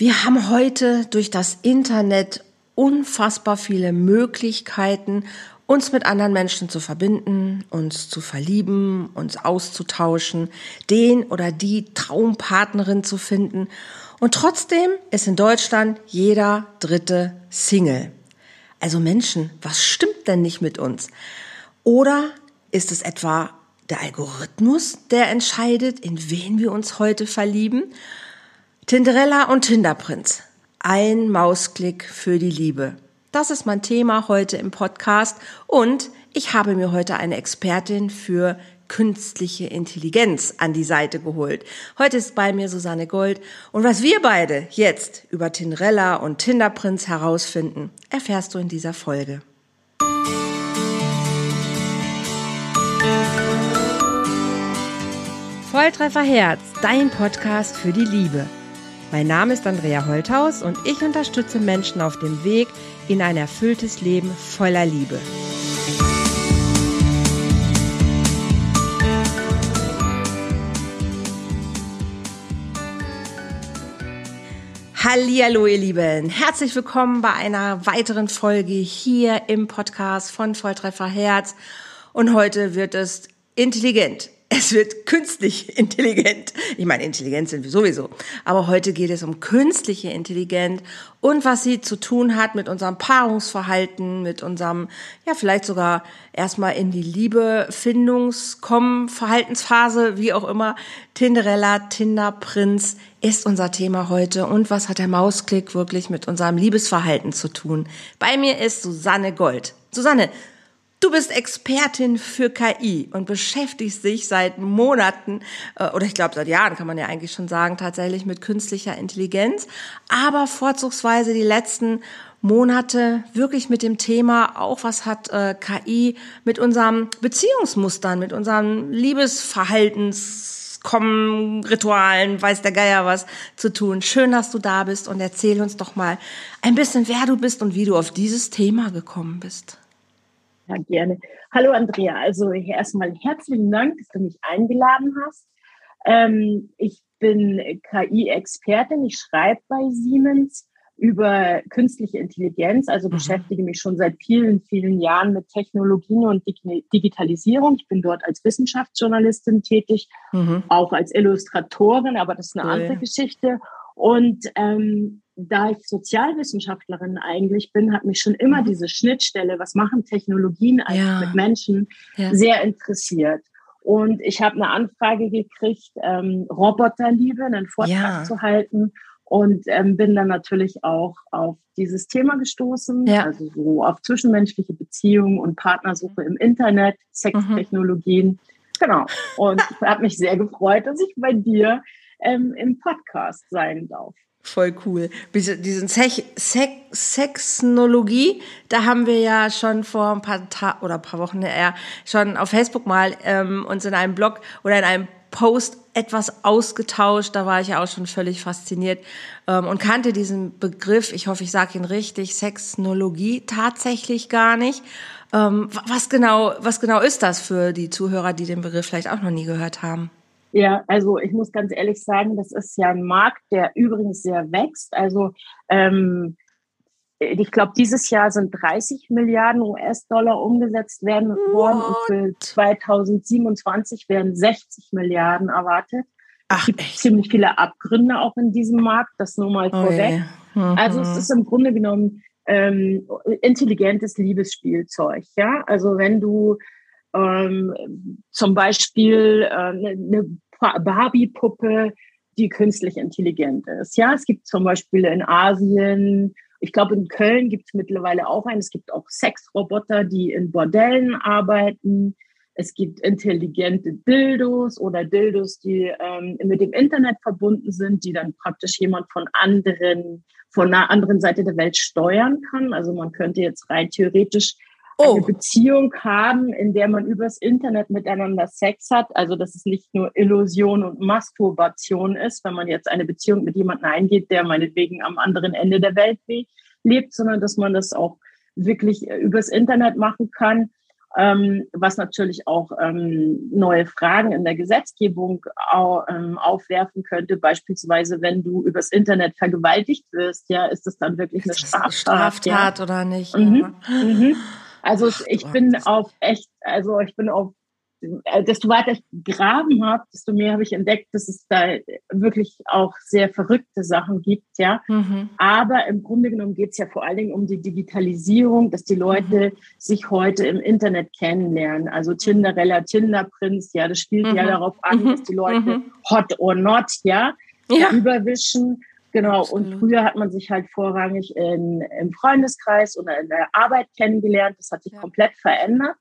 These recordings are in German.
Wir haben heute durch das Internet unfassbar viele Möglichkeiten, uns mit anderen Menschen zu verbinden, uns zu verlieben, uns auszutauschen, den oder die Traumpartnerin zu finden. Und trotzdem ist in Deutschland jeder dritte Single. Also Menschen, was stimmt denn nicht mit uns? Oder ist es etwa der Algorithmus, der entscheidet, in wen wir uns heute verlieben? Tinderella und Tinderprinz. Ein Mausklick für die Liebe. Das ist mein Thema heute im Podcast und ich habe mir heute eine Expertin für künstliche Intelligenz an die Seite geholt. Heute ist bei mir Susanne Gold und was wir beide jetzt über Tinderella und Tinderprinz herausfinden, erfährst du in dieser Folge. Volltreffer Herz, dein Podcast für die Liebe. Mein Name ist Andrea Holthaus und ich unterstütze Menschen auf dem Weg in ein erfülltes Leben voller Liebe. Hallo ihr Lieben, herzlich willkommen bei einer weiteren Folge hier im Podcast von Volltreffer Herz. Und heute wird es intelligent es wird künstlich intelligent. Ich meine, intelligent sind wir sowieso. Aber heute geht es um künstliche Intelligenz und was sie zu tun hat mit unserem Paarungsverhalten, mit unserem, ja, vielleicht sogar erstmal in die Liebe, Findungskommen, Verhaltensphase, wie auch immer. Tinderella, Tinderprinz ist unser Thema heute. Und was hat der Mausklick wirklich mit unserem Liebesverhalten zu tun? Bei mir ist Susanne Gold. Susanne, Du bist Expertin für KI und beschäftigst dich seit Monaten äh, oder ich glaube seit Jahren kann man ja eigentlich schon sagen, tatsächlich mit künstlicher Intelligenz, aber vorzugsweise die letzten Monate wirklich mit dem Thema, auch was hat äh, KI mit unserem Beziehungsmustern, mit unserem Liebesverhaltens kommen Ritualen, weiß der Geier was zu tun. Schön, dass du da bist und erzähl uns doch mal ein bisschen, wer du bist und wie du auf dieses Thema gekommen bist. Ja, gerne. Hallo Andrea, also erstmal herzlichen Dank, dass du mich eingeladen hast. Ähm, ich bin KI-Expertin, ich schreibe bei Siemens über künstliche Intelligenz, also mhm. beschäftige mich schon seit vielen, vielen Jahren mit Technologien und Digitalisierung. Ich bin dort als Wissenschaftsjournalistin tätig, mhm. auch als Illustratorin, aber das ist eine cool. andere Geschichte. Und ähm, da ich Sozialwissenschaftlerin eigentlich bin, hat mich schon immer mhm. diese Schnittstelle, was machen Technologien eigentlich ja. mit Menschen, ja. sehr interessiert. Und ich habe eine Anfrage gekriegt, ähm, Roboterliebe, einen Vortrag ja. zu halten und ähm, bin dann natürlich auch auf dieses Thema gestoßen, also so auf zwischenmenschliche Beziehungen und Partnersuche im Internet, Sextechnologien. Mhm. Genau. Und habe mich sehr gefreut, dass ich bei dir ähm, im Podcast sein darf. Voll cool. Diesen Sech Sex Sexnologie, da haben wir ja schon vor ein paar Tagen oder ein paar Wochen eher schon auf Facebook mal ähm, uns in einem Blog oder in einem Post etwas ausgetauscht. Da war ich ja auch schon völlig fasziniert ähm, und kannte diesen Begriff, ich hoffe, ich sage ihn richtig, Sexnologie, tatsächlich gar nicht. Ähm, was genau, was genau ist das für die Zuhörer, die den Begriff vielleicht auch noch nie gehört haben? Ja, also ich muss ganz ehrlich sagen, das ist ja ein Markt, der übrigens sehr wächst. Also ähm, ich glaube, dieses Jahr sind 30 Milliarden US-Dollar umgesetzt werden worden und für 2027 werden 60 Milliarden erwartet. Ach, es gibt echt? ziemlich viele Abgründe auch in diesem Markt, das nur mal oh, vorweg. Mhm. Also es ist im Grunde genommen ähm, intelligentes Liebesspielzeug. Ja, also wenn du ähm, zum Beispiel äh, eine Barbie-Puppe, die künstlich intelligent ist. Ja, es gibt zum Beispiel in Asien, ich glaube in Köln gibt es mittlerweile auch einen, es gibt auch Sexroboter, die in Bordellen arbeiten. Es gibt intelligente Dildos oder Dildos, die ähm, mit dem Internet verbunden sind, die dann praktisch jemand von anderen, von einer anderen Seite der Welt steuern kann. Also man könnte jetzt rein theoretisch oh. eine Beziehung haben, in der man übers Internet miteinander Sex hat. Also dass es nicht nur Illusion und Masturbation ist, wenn man jetzt eine Beziehung mit jemandem eingeht, der meinetwegen am anderen Ende der Welt lebt, sondern dass man das auch wirklich übers Internet machen kann. ähm, was natürlich auch ähm, neue Fragen in der Gesetzgebung au, ähm, aufwerfen könnte. Beispielsweise, wenn du übers Internet vergewaltigt wirst, ja, ist das dann wirklich eine Straftat? Straftat ja? oder nicht? Mhm. Ja. Mhm. Also ich bin auf echt, also ich bin auf äh, desto weiter ich gegraben habe, desto mehr habe ich entdeckt, dass es da wirklich auch sehr verrückte Sachen gibt, ja. Mhm. Aber im Grunde genommen geht es ja vor allen Dingen um die Digitalisierung, dass die Leute mhm. sich heute im Internet kennenlernen. Also Tinderella, Tinderprinz, ja, das spielt mhm. ja darauf an, dass die Leute mhm. hot or not, ja, ja. überwischen. Genau, Absolut. und früher hat man sich halt vorrangig in, im Freundeskreis oder in der Arbeit kennengelernt. Das hat sich ja. komplett verändert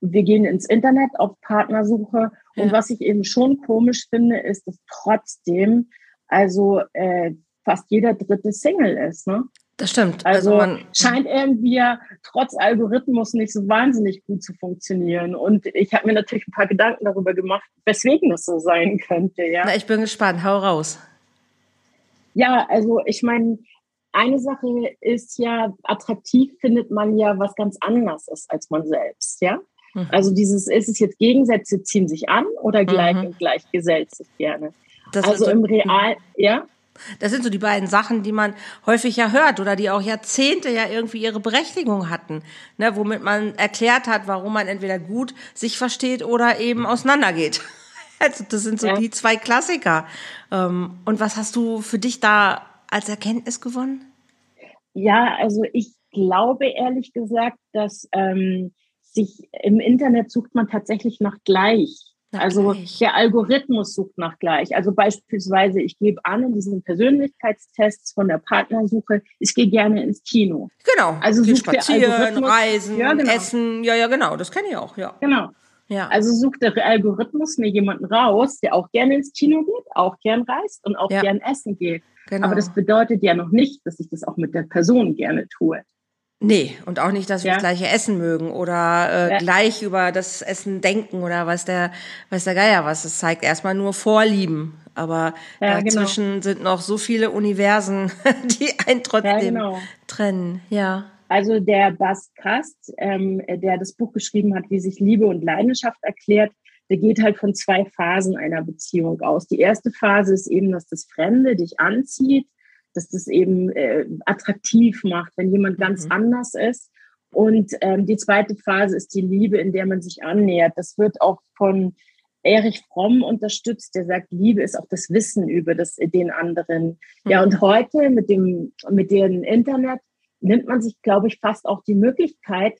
wir gehen ins Internet auf Partnersuche. Ja. Und was ich eben schon komisch finde, ist, dass trotzdem also äh, fast jeder dritte Single ist. Ne? Das stimmt. Also, also man scheint irgendwie trotz Algorithmus nicht so wahnsinnig gut zu funktionieren. Und ich habe mir natürlich ein paar Gedanken darüber gemacht, weswegen das so sein könnte. Ja? Na, ich bin gespannt. Hau raus. Ja, also ich meine, eine Sache ist ja, attraktiv findet man ja was ganz anderes ist als man selbst, ja. Mhm. Also dieses, ist es jetzt Gegensätze ziehen sich an oder gleich mhm. und gleich gesellt sich gerne? Das also so, im Real, ja? Das sind so die beiden Sachen, die man häufig ja hört oder die auch Jahrzehnte ja irgendwie ihre Berechtigung hatten, ne, womit man erklärt hat, warum man entweder gut sich versteht oder eben auseinandergeht. Also das sind so ja. die zwei Klassiker. Ähm, und was hast du für dich da als Erkenntnis gewonnen? Ja, also ich glaube ehrlich gesagt, dass ähm, sich im Internet sucht man tatsächlich nach gleich. Nach also gleich. der Algorithmus sucht nach gleich. Also beispielsweise, ich gebe an in diesen Persönlichkeitstests von der Partnersuche, ich gehe gerne ins Kino. Genau. Also sucht spazieren, reisen, ja, genau. essen. Ja, ja, genau. Das kenne ich auch. Ja. Genau. Ja. Also sucht der Algorithmus mir jemanden raus, der auch gerne ins Kino geht, auch gern reist und auch ja. gern essen geht. Genau. Aber das bedeutet ja noch nicht, dass ich das auch mit der Person gerne tue. Nee, und auch nicht, dass wir ja. das gleiche Essen mögen oder äh, ja. gleich über das Essen denken oder was der, was der Geier was. Es zeigt erstmal nur Vorlieben. Aber ja, genau. dazwischen genau. sind noch so viele Universen, die einen trotzdem genau. trennen. Ja. Also der Bas Kast, ähm, der das Buch geschrieben hat, wie sich Liebe und Leidenschaft erklärt, der geht halt von zwei Phasen einer Beziehung aus. Die erste Phase ist eben, dass das Fremde dich anzieht dass das eben äh, attraktiv macht, wenn jemand ganz mhm. anders ist. Und ähm, die zweite Phase ist die Liebe, in der man sich annähert. Das wird auch von Erich Fromm unterstützt, der sagt, Liebe ist auch das Wissen über das, den anderen. Mhm. Ja, und heute mit dem, mit dem Internet nimmt man sich, glaube ich, fast auch die Möglichkeit,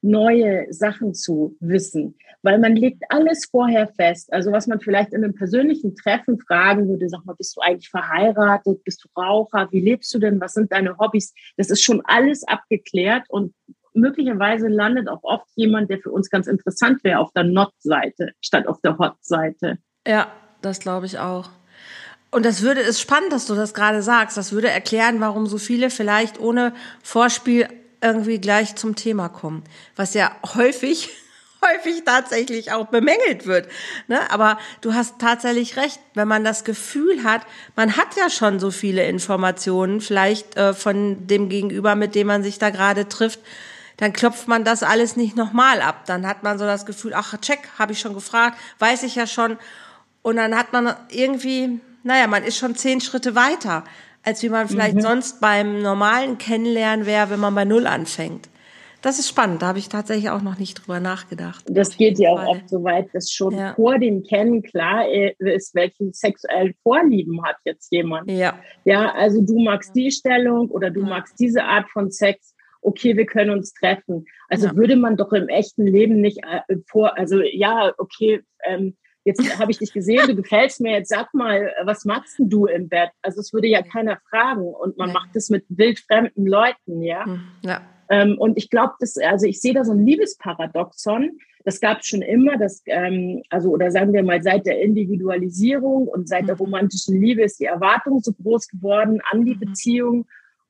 neue Sachen zu wissen, weil man legt alles vorher fest. Also was man vielleicht in einem persönlichen Treffen fragen würde, sag mal, bist du eigentlich verheiratet, bist du Raucher, wie lebst du denn, was sind deine Hobbys? Das ist schon alles abgeklärt und möglicherweise landet auch oft jemand, der für uns ganz interessant wäre, auf der Not-Seite statt auf der Hot-Seite. Ja, das glaube ich auch. Und das würde, ist spannend, dass du das gerade sagst. Das würde erklären, warum so viele vielleicht ohne Vorspiel irgendwie gleich zum Thema kommen, was ja häufig häufig tatsächlich auch bemängelt wird. Ne? Aber du hast tatsächlich recht, wenn man das Gefühl hat, man hat ja schon so viele Informationen, vielleicht äh, von dem Gegenüber, mit dem man sich da gerade trifft, dann klopft man das alles nicht nochmal ab. Dann hat man so das Gefühl, ach, check, habe ich schon gefragt, weiß ich ja schon. Und dann hat man irgendwie, naja, man ist schon zehn Schritte weiter als wie man vielleicht mhm. sonst beim normalen Kennenlernen wäre, wenn man bei Null anfängt. Das ist spannend, da habe ich tatsächlich auch noch nicht drüber nachgedacht. Das geht ja auch Fall. oft so weit, dass schon ja. vor dem Kennen klar ist, welche sexuellen Vorlieben hat jetzt jemand. Ja. Ja, also du magst die Stellung oder du ja. magst diese Art von Sex. Okay, wir können uns treffen. Also ja. würde man doch im echten Leben nicht äh, vor, also ja, okay, ähm, jetzt habe ich dich gesehen, du gefällst mir, jetzt sag mal, was machst du im Bett? Also es würde ja keiner fragen und man macht das mit wildfremden Leuten, ja. Hm, ja. Ähm, und ich glaube, das, also ich sehe da so ein Liebesparadoxon. Das gab es schon immer, das, ähm, also oder sagen wir mal, seit der Individualisierung und seit der hm. romantischen Liebe ist die Erwartung so groß geworden an die mhm. Beziehung.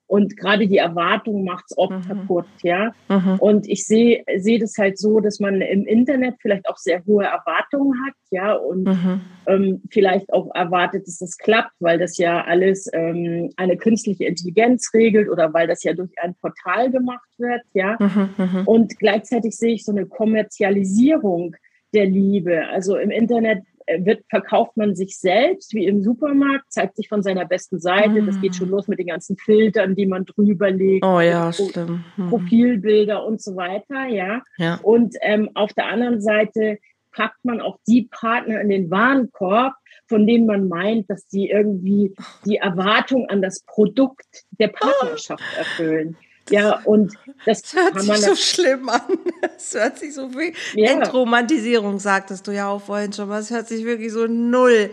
Und gerade die Erwartung macht's oft mhm. kaputt, ja. Mhm. Und ich sehe sehe das halt so, dass man im Internet vielleicht auch sehr hohe Erwartungen hat, ja, und mhm. ähm, vielleicht auch erwartet, dass das klappt, weil das ja alles ähm, eine künstliche Intelligenz regelt oder weil das ja durch ein Portal gemacht wird, ja. Mhm, mhm. Und gleichzeitig sehe ich so eine Kommerzialisierung der Liebe. Also im Internet wird, verkauft man sich selbst wie im Supermarkt, zeigt sich von seiner besten Seite. Mm. Das geht schon mm. los mit den ganzen Filtern, die man drüber legt. Oh ja, stimmt. Mm. Profilbilder und so weiter, ja. ja. Und ähm, auf der anderen Seite packt man auch die Partner in den Warenkorb, von denen man meint, dass die irgendwie die Erwartung an das Produkt der Partnerschaft erfüllen. Ja, und das, das hört sich so schlimm an. Das hört sich so wie ja. Entromantisierung, sagtest du ja auch vorhin schon mal. Es hört sich wirklich so null,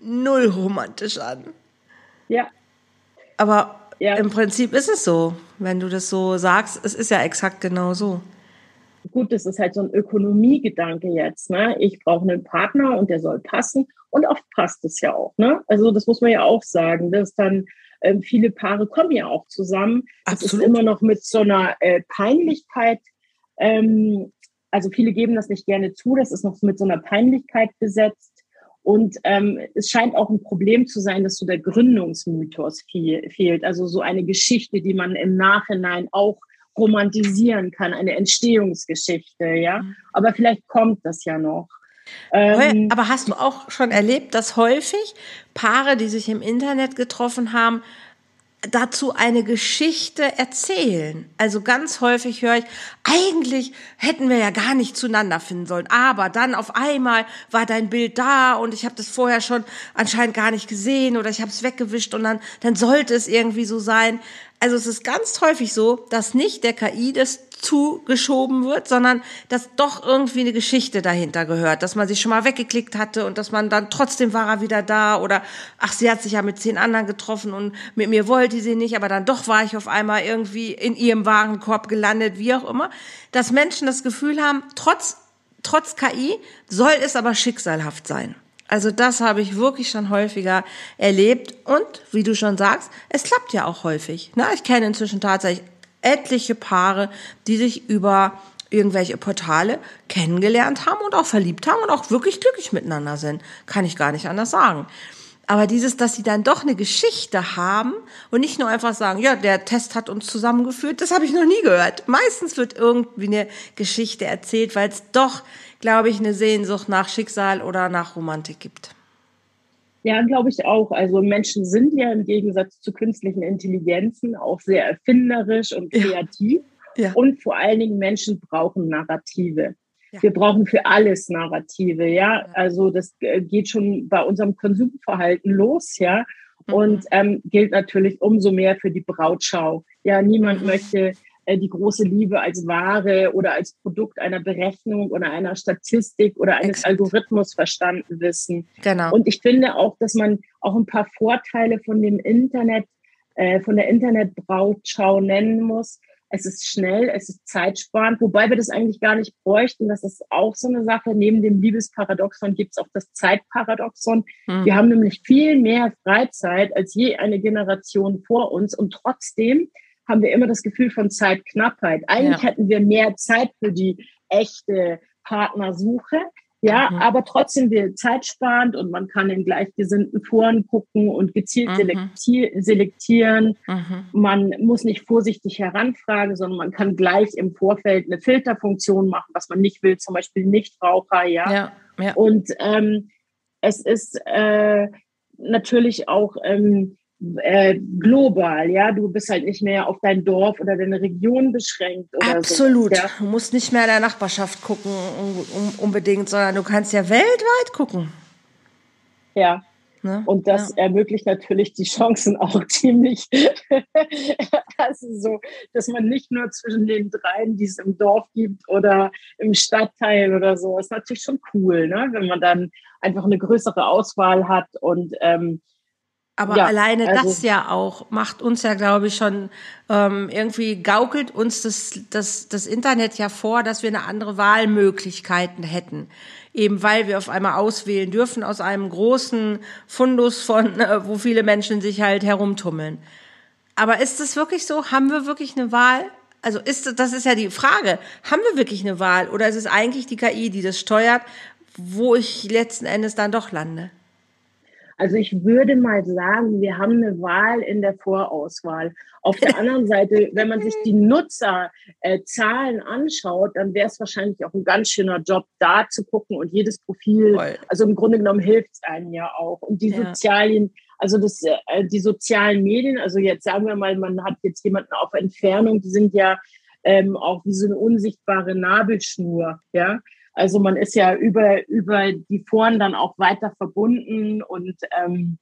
null romantisch an. Ja. Aber ja. im Prinzip ist es so, wenn du das so sagst. Es ist ja exakt genau so. Gut, das ist halt so ein Ökonomiegedanke jetzt. Ne? Ich brauche einen Partner und der soll passen. Und oft passt es ja auch. Ne? Also das muss man ja auch sagen. Das ist dann ähm, viele Paare kommen ja auch zusammen. Das ist immer noch mit so einer äh, Peinlichkeit. Ähm, also viele geben das nicht gerne zu. Das ist noch mit so einer Peinlichkeit besetzt. Und ähm, es scheint auch ein Problem zu sein, dass so der Gründungsmythos viel, fehlt. Also so eine Geschichte, die man im Nachhinein auch romantisieren kann, eine Entstehungsgeschichte, ja. Mhm. Aber vielleicht kommt das ja noch. Ähm, Aber hast du auch schon erlebt, dass häufig Paare, die sich im Internet getroffen haben, dazu eine Geschichte erzählen. Also ganz häufig höre ich, eigentlich hätten wir ja gar nicht zueinander finden sollen, aber dann auf einmal war dein Bild da und ich habe das vorher schon anscheinend gar nicht gesehen oder ich habe es weggewischt und dann, dann sollte es irgendwie so sein. Also es ist ganz häufig so, dass nicht der KI das zugeschoben wird, sondern dass doch irgendwie eine Geschichte dahinter gehört, dass man sich schon mal weggeklickt hatte und dass man dann trotzdem war er wieder da oder ach, sie hat sich ja mit zehn anderen getroffen und mit mir wollte sie nicht, aber dann doch war ich auf einmal irgendwie in ihrem Warenkorb gelandet, wie auch immer, dass Menschen das Gefühl haben, trotz, trotz KI soll es aber schicksalhaft sein. Also das habe ich wirklich schon häufiger erlebt und wie du schon sagst, es klappt ja auch häufig. Na, ich kenne inzwischen tatsächlich etliche Paare, die sich über irgendwelche Portale kennengelernt haben und auch verliebt haben und auch wirklich glücklich miteinander sind. Kann ich gar nicht anders sagen. Aber dieses, dass sie dann doch eine Geschichte haben und nicht nur einfach sagen, ja, der Test hat uns zusammengeführt, das habe ich noch nie gehört. Meistens wird irgendwie eine Geschichte erzählt, weil es doch, glaube ich, eine Sehnsucht nach Schicksal oder nach Romantik gibt. Ja, glaube ich auch. Also Menschen sind ja im Gegensatz zu künstlichen Intelligenzen auch sehr erfinderisch und kreativ. Ja. Ja. Und vor allen Dingen Menschen brauchen Narrative. Ja. Wir brauchen für alles Narrative, ja. Also das äh, geht schon bei unserem Konsumverhalten los, ja. Mhm. Und ähm, gilt natürlich umso mehr für die Brautschau. Ja, niemand mhm. möchte die große Liebe als Ware oder als Produkt einer Berechnung oder einer Statistik oder eines Exakt. Algorithmus verstanden wissen. Genau. Und ich finde auch, dass man auch ein paar Vorteile von dem Internet, äh, von der Internetbrautschau nennen muss. Es ist schnell, es ist zeitsparend, wobei wir das eigentlich gar nicht bräuchten. Das ist auch so eine Sache. Neben dem Liebesparadoxon gibt es auch das Zeitparadoxon. Mhm. Wir haben nämlich viel mehr Freizeit als je eine Generation vor uns und trotzdem haben wir immer das Gefühl von Zeitknappheit. Eigentlich ja. hätten wir mehr Zeit für die echte Partnersuche. Ja, mhm. aber trotzdem wird zeitsparend und man kann in gleichgesinnten Foren gucken und gezielt mhm. selektieren. Mhm. Man muss nicht vorsichtig heranfragen, sondern man kann gleich im Vorfeld eine Filterfunktion machen, was man nicht will, zum Beispiel Nichtraucher, ja. ja, ja. Und ähm, es ist äh, natürlich auch ähm, äh, global, ja. Du bist halt nicht mehr auf dein Dorf oder deine Region beschränkt. Oder Absolut. So, ja? Du musst nicht mehr in der Nachbarschaft gucken unbedingt, sondern du kannst ja weltweit gucken. Ja. Ne? Und das ja. ermöglicht natürlich die Chancen auch ziemlich, also so, dass man nicht nur zwischen den dreien, die es im Dorf gibt oder im Stadtteil oder so, ist natürlich schon cool, ne? wenn man dann einfach eine größere Auswahl hat und ähm, aber ja, alleine also, das ja auch macht uns ja, glaube ich, schon ähm, irgendwie gaukelt uns das, das, das Internet ja vor, dass wir eine andere Wahlmöglichkeiten hätten. Eben weil wir auf einmal auswählen dürfen aus einem großen Fundus von, äh, wo viele Menschen sich halt herumtummeln. Aber ist es wirklich so? Haben wir wirklich eine Wahl? Also ist das ist ja die Frage. Haben wir wirklich eine Wahl oder ist es eigentlich die KI, die das steuert, wo ich letzten Endes dann doch lande? Also ich würde mal sagen, wir haben eine Wahl in der Vorauswahl. Auf der anderen Seite, wenn man sich die Nutzerzahlen anschaut, dann wäre es wahrscheinlich auch ein ganz schöner Job, da zu gucken und jedes Profil, Voll. also im Grunde genommen hilft es einem ja auch. Und die ja. sozialen, also das, äh, die sozialen Medien, also jetzt sagen wir mal, man hat jetzt jemanden auf Entfernung, die sind ja ähm, auch wie so eine unsichtbare Nabelschnur, ja. Also man ist ja über, über die Foren dann auch weiter verbunden und ähm,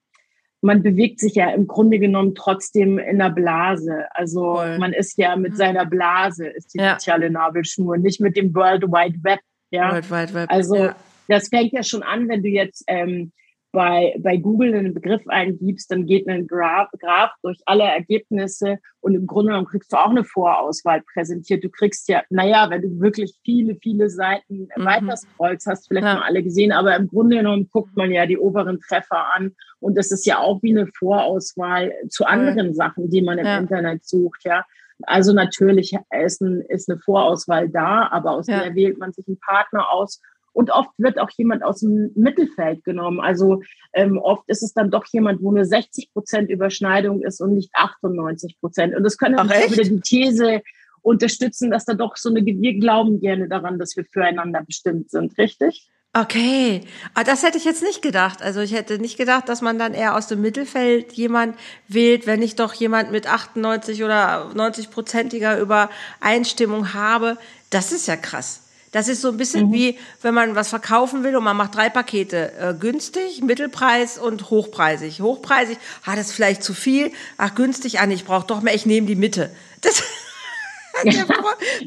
man bewegt sich ja im Grunde genommen trotzdem in der Blase. Also Voll. man ist ja mit seiner Blase, ist die ja. soziale Nabelschnur, nicht mit dem World Wide Web. Ja? World Wide Web. Also ja. das fängt ja schon an, wenn du jetzt ähm, bei, bei Google einen Begriff eingibst, dann geht ein Graph, Graph durch alle Ergebnisse und im Grunde genommen kriegst du auch eine Vorauswahl präsentiert. Du kriegst ja, naja, wenn du wirklich viele, viele Seiten mhm. weiter scrollst, hast du vielleicht ja. mal alle gesehen, aber im Grunde genommen guckt man ja die oberen Treffer an und das ist ja auch wie eine Vorauswahl zu anderen ja. Sachen, die man im ja. Internet sucht, ja. Also natürlich ist, ein, ist eine Vorauswahl da, aber aus der wählt man sich einen Partner aus und oft wird auch jemand aus dem Mittelfeld genommen. Also ähm, oft ist es dann doch jemand, wo nur 60 Prozent Überschneidung ist und nicht 98 Prozent. Und das könnte auch wieder die These unterstützen, dass da doch so eine, wir glauben gerne daran, dass wir füreinander bestimmt sind, richtig? Okay, aber ah, das hätte ich jetzt nicht gedacht. Also ich hätte nicht gedacht, dass man dann eher aus dem Mittelfeld jemand wählt, wenn ich doch jemand mit 98 oder 90 prozentiger Übereinstimmung habe. Das ist ja krass. Das ist so ein bisschen mhm. wie, wenn man was verkaufen will und man macht drei Pakete. Äh, günstig, Mittelpreis und hochpreisig. Hochpreisig, ah, das ist vielleicht zu viel. Ach, günstig, ah, ich brauche doch mehr, ich nehme die Mitte. Das, das ist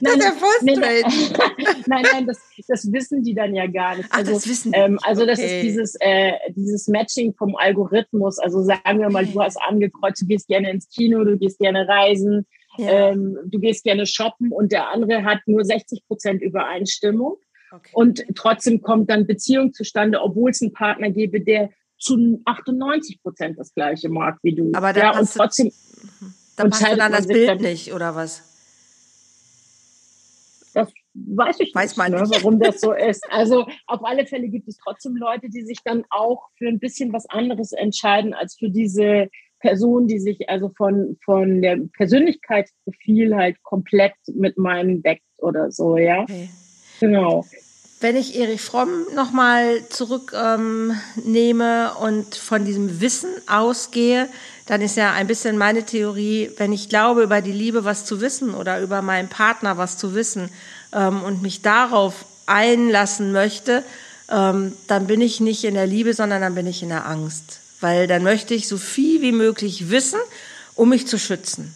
nein, der nein, nein, nein, das, das wissen die dann ja gar nicht. Also, Ach, das wissen die. Ähm, also das okay. ist dieses, äh, dieses Matching vom Algorithmus. Also sagen wir mal, du hast angekreuzt, du gehst gerne ins Kino, du gehst gerne reisen, ja. Ähm, du gehst gerne shoppen und der andere hat nur 60 Prozent Übereinstimmung. Okay. Und trotzdem kommt dann Beziehung zustande, obwohl es einen Partner gäbe, der zu 98 Prozent das gleiche mag wie du. Aber ja, und trotzdem. Mhm. Da passt dann das Bild dann, nicht, oder was? Das weiß ich weiß nicht, ne, warum das so ist. Also auf alle Fälle gibt es trotzdem Leute, die sich dann auch für ein bisschen was anderes entscheiden als für diese Person, die sich also von, von der Persönlichkeitsprofil halt komplett mit meinem deckt oder so, ja. Okay. Genau. Wenn ich Erich Fromm nochmal zurücknehme ähm, und von diesem Wissen ausgehe, dann ist ja ein bisschen meine Theorie, wenn ich glaube, über die Liebe was zu wissen oder über meinen Partner was zu wissen ähm, und mich darauf einlassen möchte, ähm, dann bin ich nicht in der Liebe, sondern dann bin ich in der Angst weil dann möchte ich so viel wie möglich wissen, um mich zu schützen.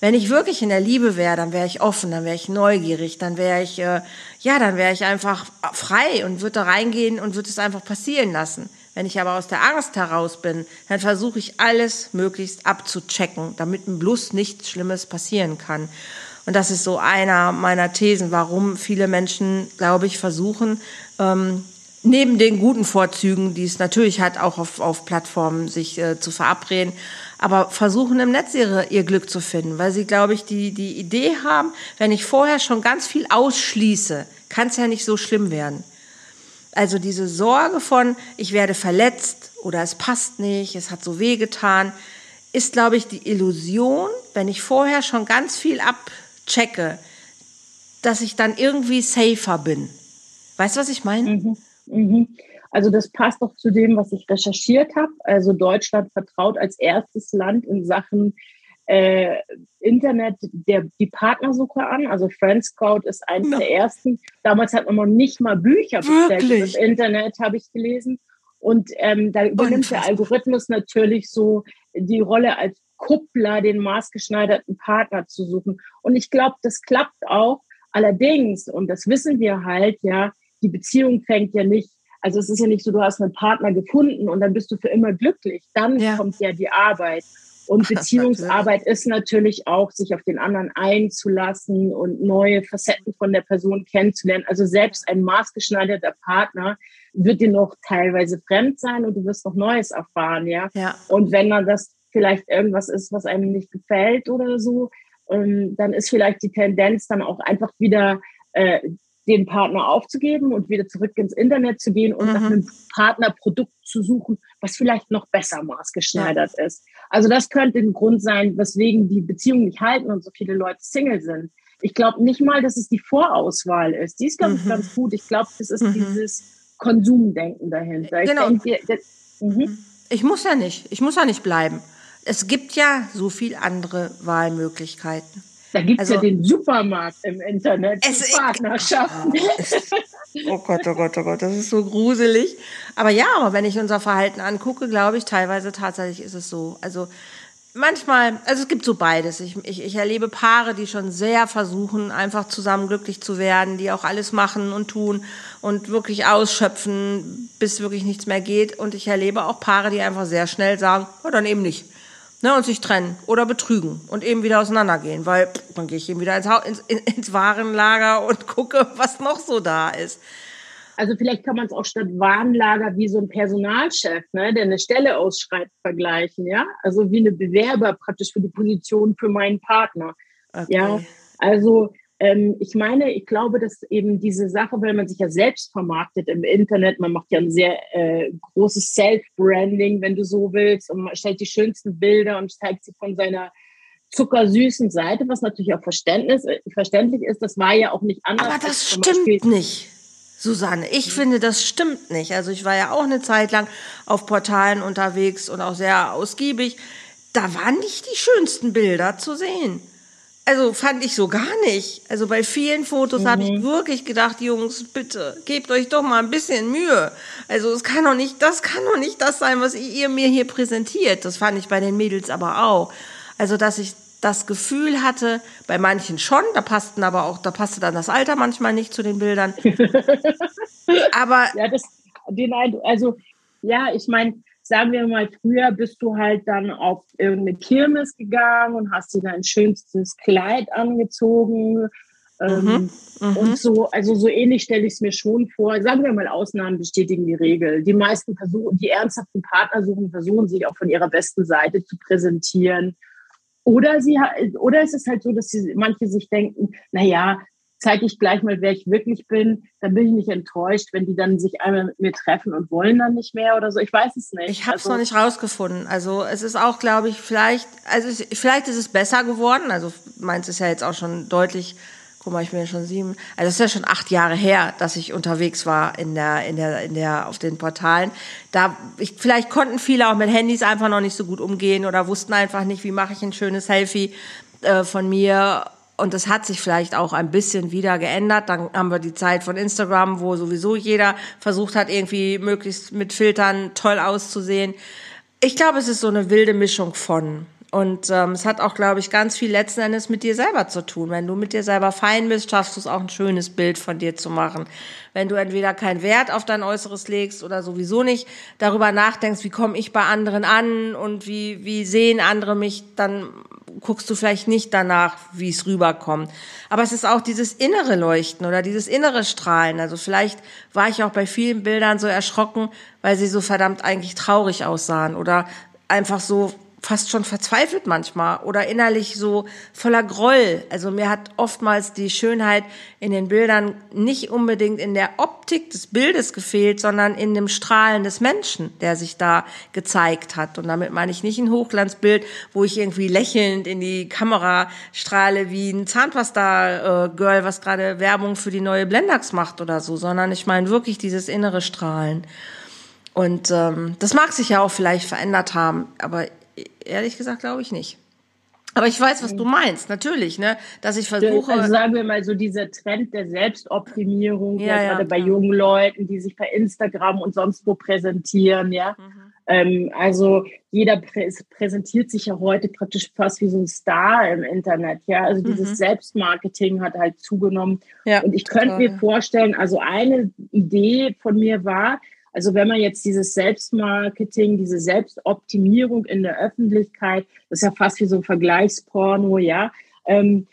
Wenn ich wirklich in der Liebe wäre, dann wäre ich offen, dann wäre ich neugierig, dann wäre ich, äh, ja, dann wäre ich einfach frei und würde da reingehen und würde es einfach passieren lassen. Wenn ich aber aus der Angst heraus bin, dann versuche ich alles möglichst abzuchecken, damit bloß nichts Schlimmes passieren kann. Und das ist so einer meiner Thesen, warum viele Menschen, glaube ich, versuchen, ähm, neben den guten Vorzügen, die es natürlich hat, auch auf, auf Plattformen sich äh, zu verabreden, aber versuchen im Netz ihre, ihr Glück zu finden, weil sie, glaube ich, die, die Idee haben, wenn ich vorher schon ganz viel ausschließe, kann es ja nicht so schlimm werden. Also diese Sorge von, ich werde verletzt oder es passt nicht, es hat so weh getan, ist, glaube ich, die Illusion, wenn ich vorher schon ganz viel abchecke, dass ich dann irgendwie safer bin. Weißt du, was ich meine? Mhm. Mhm. Also das passt doch zu dem, was ich recherchiert habe. Also Deutschland vertraut als erstes Land in Sachen äh, Internet der, die Partnersuche an. Also Friendscout ist eines no. der ersten. Damals hat man noch nicht mal Bücher bestellt. Das Internet habe ich gelesen. Und ähm, da übernimmt der Algorithmus natürlich so die Rolle als Kuppler, den maßgeschneiderten Partner zu suchen. Und ich glaube, das klappt auch. Allerdings, und das wissen wir halt, ja, die Beziehung fängt ja nicht, also es ist ja nicht so, du hast einen Partner gefunden und dann bist du für immer glücklich. Dann ja. kommt ja die Arbeit. Und Beziehungsarbeit ist natürlich auch, sich auf den anderen einzulassen und neue Facetten von der Person kennenzulernen. Also selbst ein maßgeschneiderter Partner wird dir noch teilweise fremd sein und du wirst noch Neues erfahren, ja. ja. Und wenn man das vielleicht irgendwas ist, was einem nicht gefällt oder so, ähm, dann ist vielleicht die Tendenz dann auch einfach wieder äh, den Partner aufzugeben und wieder zurück ins Internet zu gehen und mhm. nach einem Partnerprodukt zu suchen, was vielleicht noch besser maßgeschneidert ja. ist. Also das könnte ein Grund sein, weswegen die Beziehungen nicht halten und so viele Leute Single sind. Ich glaube nicht mal, dass es die Vorauswahl ist. Die ist, glaube ich, mhm. ganz gut. Ich glaube, das ist mhm. dieses Konsumdenken dahinter. Ich genau. Denke, das, mhm. ich muss ja nicht. Ich muss ja nicht bleiben. Es gibt ja so viel andere Wahlmöglichkeiten. Da gibt es also, ja den Supermarkt im Internet, es, Partnerschaften. Oh Gott, oh Gott, oh Gott, das ist so gruselig. Aber ja, aber wenn ich unser Verhalten angucke, glaube ich, teilweise tatsächlich ist es so. Also manchmal, also es gibt so beides. Ich, ich, ich erlebe Paare, die schon sehr versuchen, einfach zusammen glücklich zu werden, die auch alles machen und tun und wirklich ausschöpfen, bis wirklich nichts mehr geht. Und ich erlebe auch Paare, die einfach sehr schnell sagen, oh, dann eben nicht ne, und sich trennen oder betrügen und eben wieder auseinandergehen, weil pff, dann gehe ich eben wieder ins, ins, ins Warenlager und gucke, was noch so da ist. Also vielleicht kann man es auch statt Warenlager wie so ein Personalchef, ne, der eine Stelle ausschreibt, vergleichen, ja? Also wie eine Bewerber praktisch für die Position für meinen Partner. Okay. Ja, also ähm, ich meine, ich glaube, dass eben diese Sache, weil man sich ja selbst vermarktet im Internet, man macht ja ein sehr äh, großes Self-Branding, wenn du so willst, und man stellt die schönsten Bilder und zeigt sie von seiner zuckersüßen Seite, was natürlich auch Verständnis, äh, verständlich ist. Das war ja auch nicht anders. Aber das stimmt nicht. Susanne, ich finde, das stimmt nicht. Also ich war ja auch eine Zeit lang auf Portalen unterwegs und auch sehr ausgiebig. Da waren nicht die schönsten Bilder zu sehen. Also fand ich so gar nicht. Also bei vielen Fotos mhm. habe ich wirklich gedacht, Jungs, bitte, gebt euch doch mal ein bisschen Mühe. Also es kann doch nicht, das kann doch nicht das sein, was ihr mir hier präsentiert. Das fand ich bei den Mädels aber auch. Also dass ich das Gefühl hatte, bei manchen schon, da passten aber auch, da passte dann das Alter manchmal nicht zu den Bildern. aber ja, das, den, also ja, ich meine, sagen wir mal, früher bist du halt dann auf irgendeine Kirmes gegangen und hast dir dein schönstes Kleid angezogen. Ähm, mhm, mhm. und so, also so ähnlich stelle ich es mir schon vor. Sagen wir mal, Ausnahmen bestätigen die Regel. Die meisten versuchen, die ernsthaften Partner suchen, versuchen sich auch von ihrer besten Seite zu präsentieren. Oder sie, oder es ist halt so, dass sie, manche sich denken, na ja, zeige ich gleich mal, wer ich wirklich bin, dann bin ich nicht enttäuscht, wenn die dann sich einmal mit mir treffen und wollen dann nicht mehr oder so. Ich weiß es nicht. Ich habe es also, noch nicht rausgefunden. Also es ist auch, glaube ich, vielleicht, also es, vielleicht ist es besser geworden. Also meins ist ja jetzt auch schon deutlich. Guck mal, ich bin ja schon sieben. Also es ist ja schon acht Jahre her, dass ich unterwegs war in der, in der, in der, auf den Portalen. Da, ich, vielleicht konnten viele auch mit Handys einfach noch nicht so gut umgehen oder wussten einfach nicht, wie mache ich ein schönes Selfie äh, von mir und das hat sich vielleicht auch ein bisschen wieder geändert. Dann haben wir die Zeit von Instagram, wo sowieso jeder versucht hat, irgendwie möglichst mit Filtern toll auszusehen. Ich glaube, es ist so eine wilde Mischung von. Und ähm, es hat auch, glaube ich, ganz viel letzten Endes mit dir selber zu tun. Wenn du mit dir selber fein bist, schaffst du es auch ein schönes Bild von dir zu machen. Wenn du entweder keinen Wert auf dein Äußeres legst oder sowieso nicht darüber nachdenkst, wie komme ich bei anderen an und wie, wie sehen andere mich, dann guckst du vielleicht nicht danach, wie es rüberkommt. Aber es ist auch dieses innere Leuchten oder dieses innere Strahlen. Also vielleicht war ich auch bei vielen Bildern so erschrocken, weil sie so verdammt eigentlich traurig aussahen oder einfach so fast schon verzweifelt manchmal oder innerlich so voller Groll. Also mir hat oftmals die Schönheit in den Bildern nicht unbedingt in der Optik des Bildes gefehlt, sondern in dem Strahlen des Menschen, der sich da gezeigt hat. Und damit meine ich nicht ein Hochglanzbild, wo ich irgendwie lächelnd in die Kamera strahle wie ein Zahnpasta-Girl, was gerade Werbung für die neue Blendax macht oder so, sondern ich meine wirklich dieses innere Strahlen. Und ähm, das mag sich ja auch vielleicht verändert haben, aber ehrlich gesagt glaube ich nicht. Aber ich weiß, was du meinst, natürlich, ne? Dass ich versuche. Also sagen wir mal so dieser Trend der Selbstoptimierung, ja, ja gerade bei jungen Leuten, die sich bei Instagram und sonst wo präsentieren, ja. Mhm. Ähm, also jeder prä präsentiert sich ja heute praktisch fast wie so ein Star im Internet, ja. Also dieses mhm. Selbstmarketing hat halt zugenommen. Ja, und ich könnte mir vorstellen, also eine Idee von mir war, also wenn man jetzt dieses Selbstmarketing, diese Selbstoptimierung in der Öffentlichkeit, das ist ja fast wie so ein Vergleichsporno, ja. Ähm,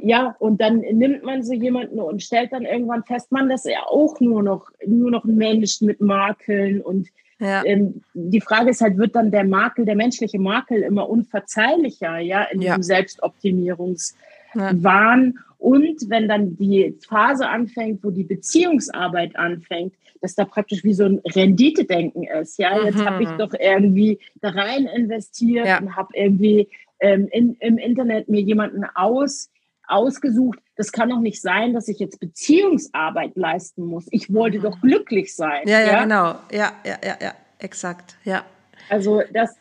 ja, und dann nimmt man so jemanden und stellt dann irgendwann fest, man, das ist ja auch nur noch, nur noch ein Mensch mit Makeln und ja. ähm, die Frage ist halt, wird dann der Makel, der menschliche Makel immer unverzeihlicher, ja, in ja. diesem Selbstoptimierungswahn. Ja. Und wenn dann die Phase anfängt, wo die Beziehungsarbeit anfängt, dass da praktisch wie so ein Renditedenken ist. Ja, jetzt mhm. habe ich doch irgendwie da rein investiert ja. und habe irgendwie ähm, in, im Internet mir jemanden aus, ausgesucht. Das kann doch nicht sein, dass ich jetzt Beziehungsarbeit leisten muss. Ich wollte doch glücklich sein. Ja, ja, ja, genau. Ja, ja, ja, ja, exakt. Ja. Also das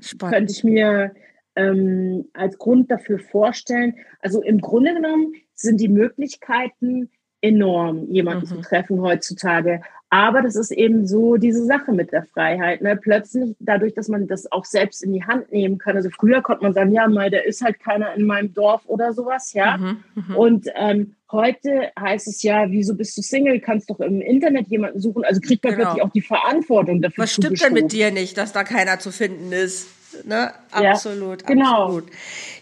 Spannend. könnte ich mir ähm, als Grund dafür vorstellen. Also im Grunde genommen sind die Möglichkeiten enorm, jemanden mhm. zu treffen heutzutage. Aber das ist eben so diese Sache mit der Freiheit. Ne? Plötzlich, dadurch, dass man das auch selbst in die Hand nehmen kann. Also früher konnte man sagen, ja, mal, da ist halt keiner in meinem Dorf oder sowas, ja. Mhm, mh. Und ähm, heute heißt es ja, wieso bist du Single? Kannst doch im Internet jemanden suchen. Also kriegt man genau. plötzlich auch die Verantwortung dafür. Was stimmt denn mit dir nicht, dass da keiner zu finden ist? Ne? Absolut, ja, genau. absolut.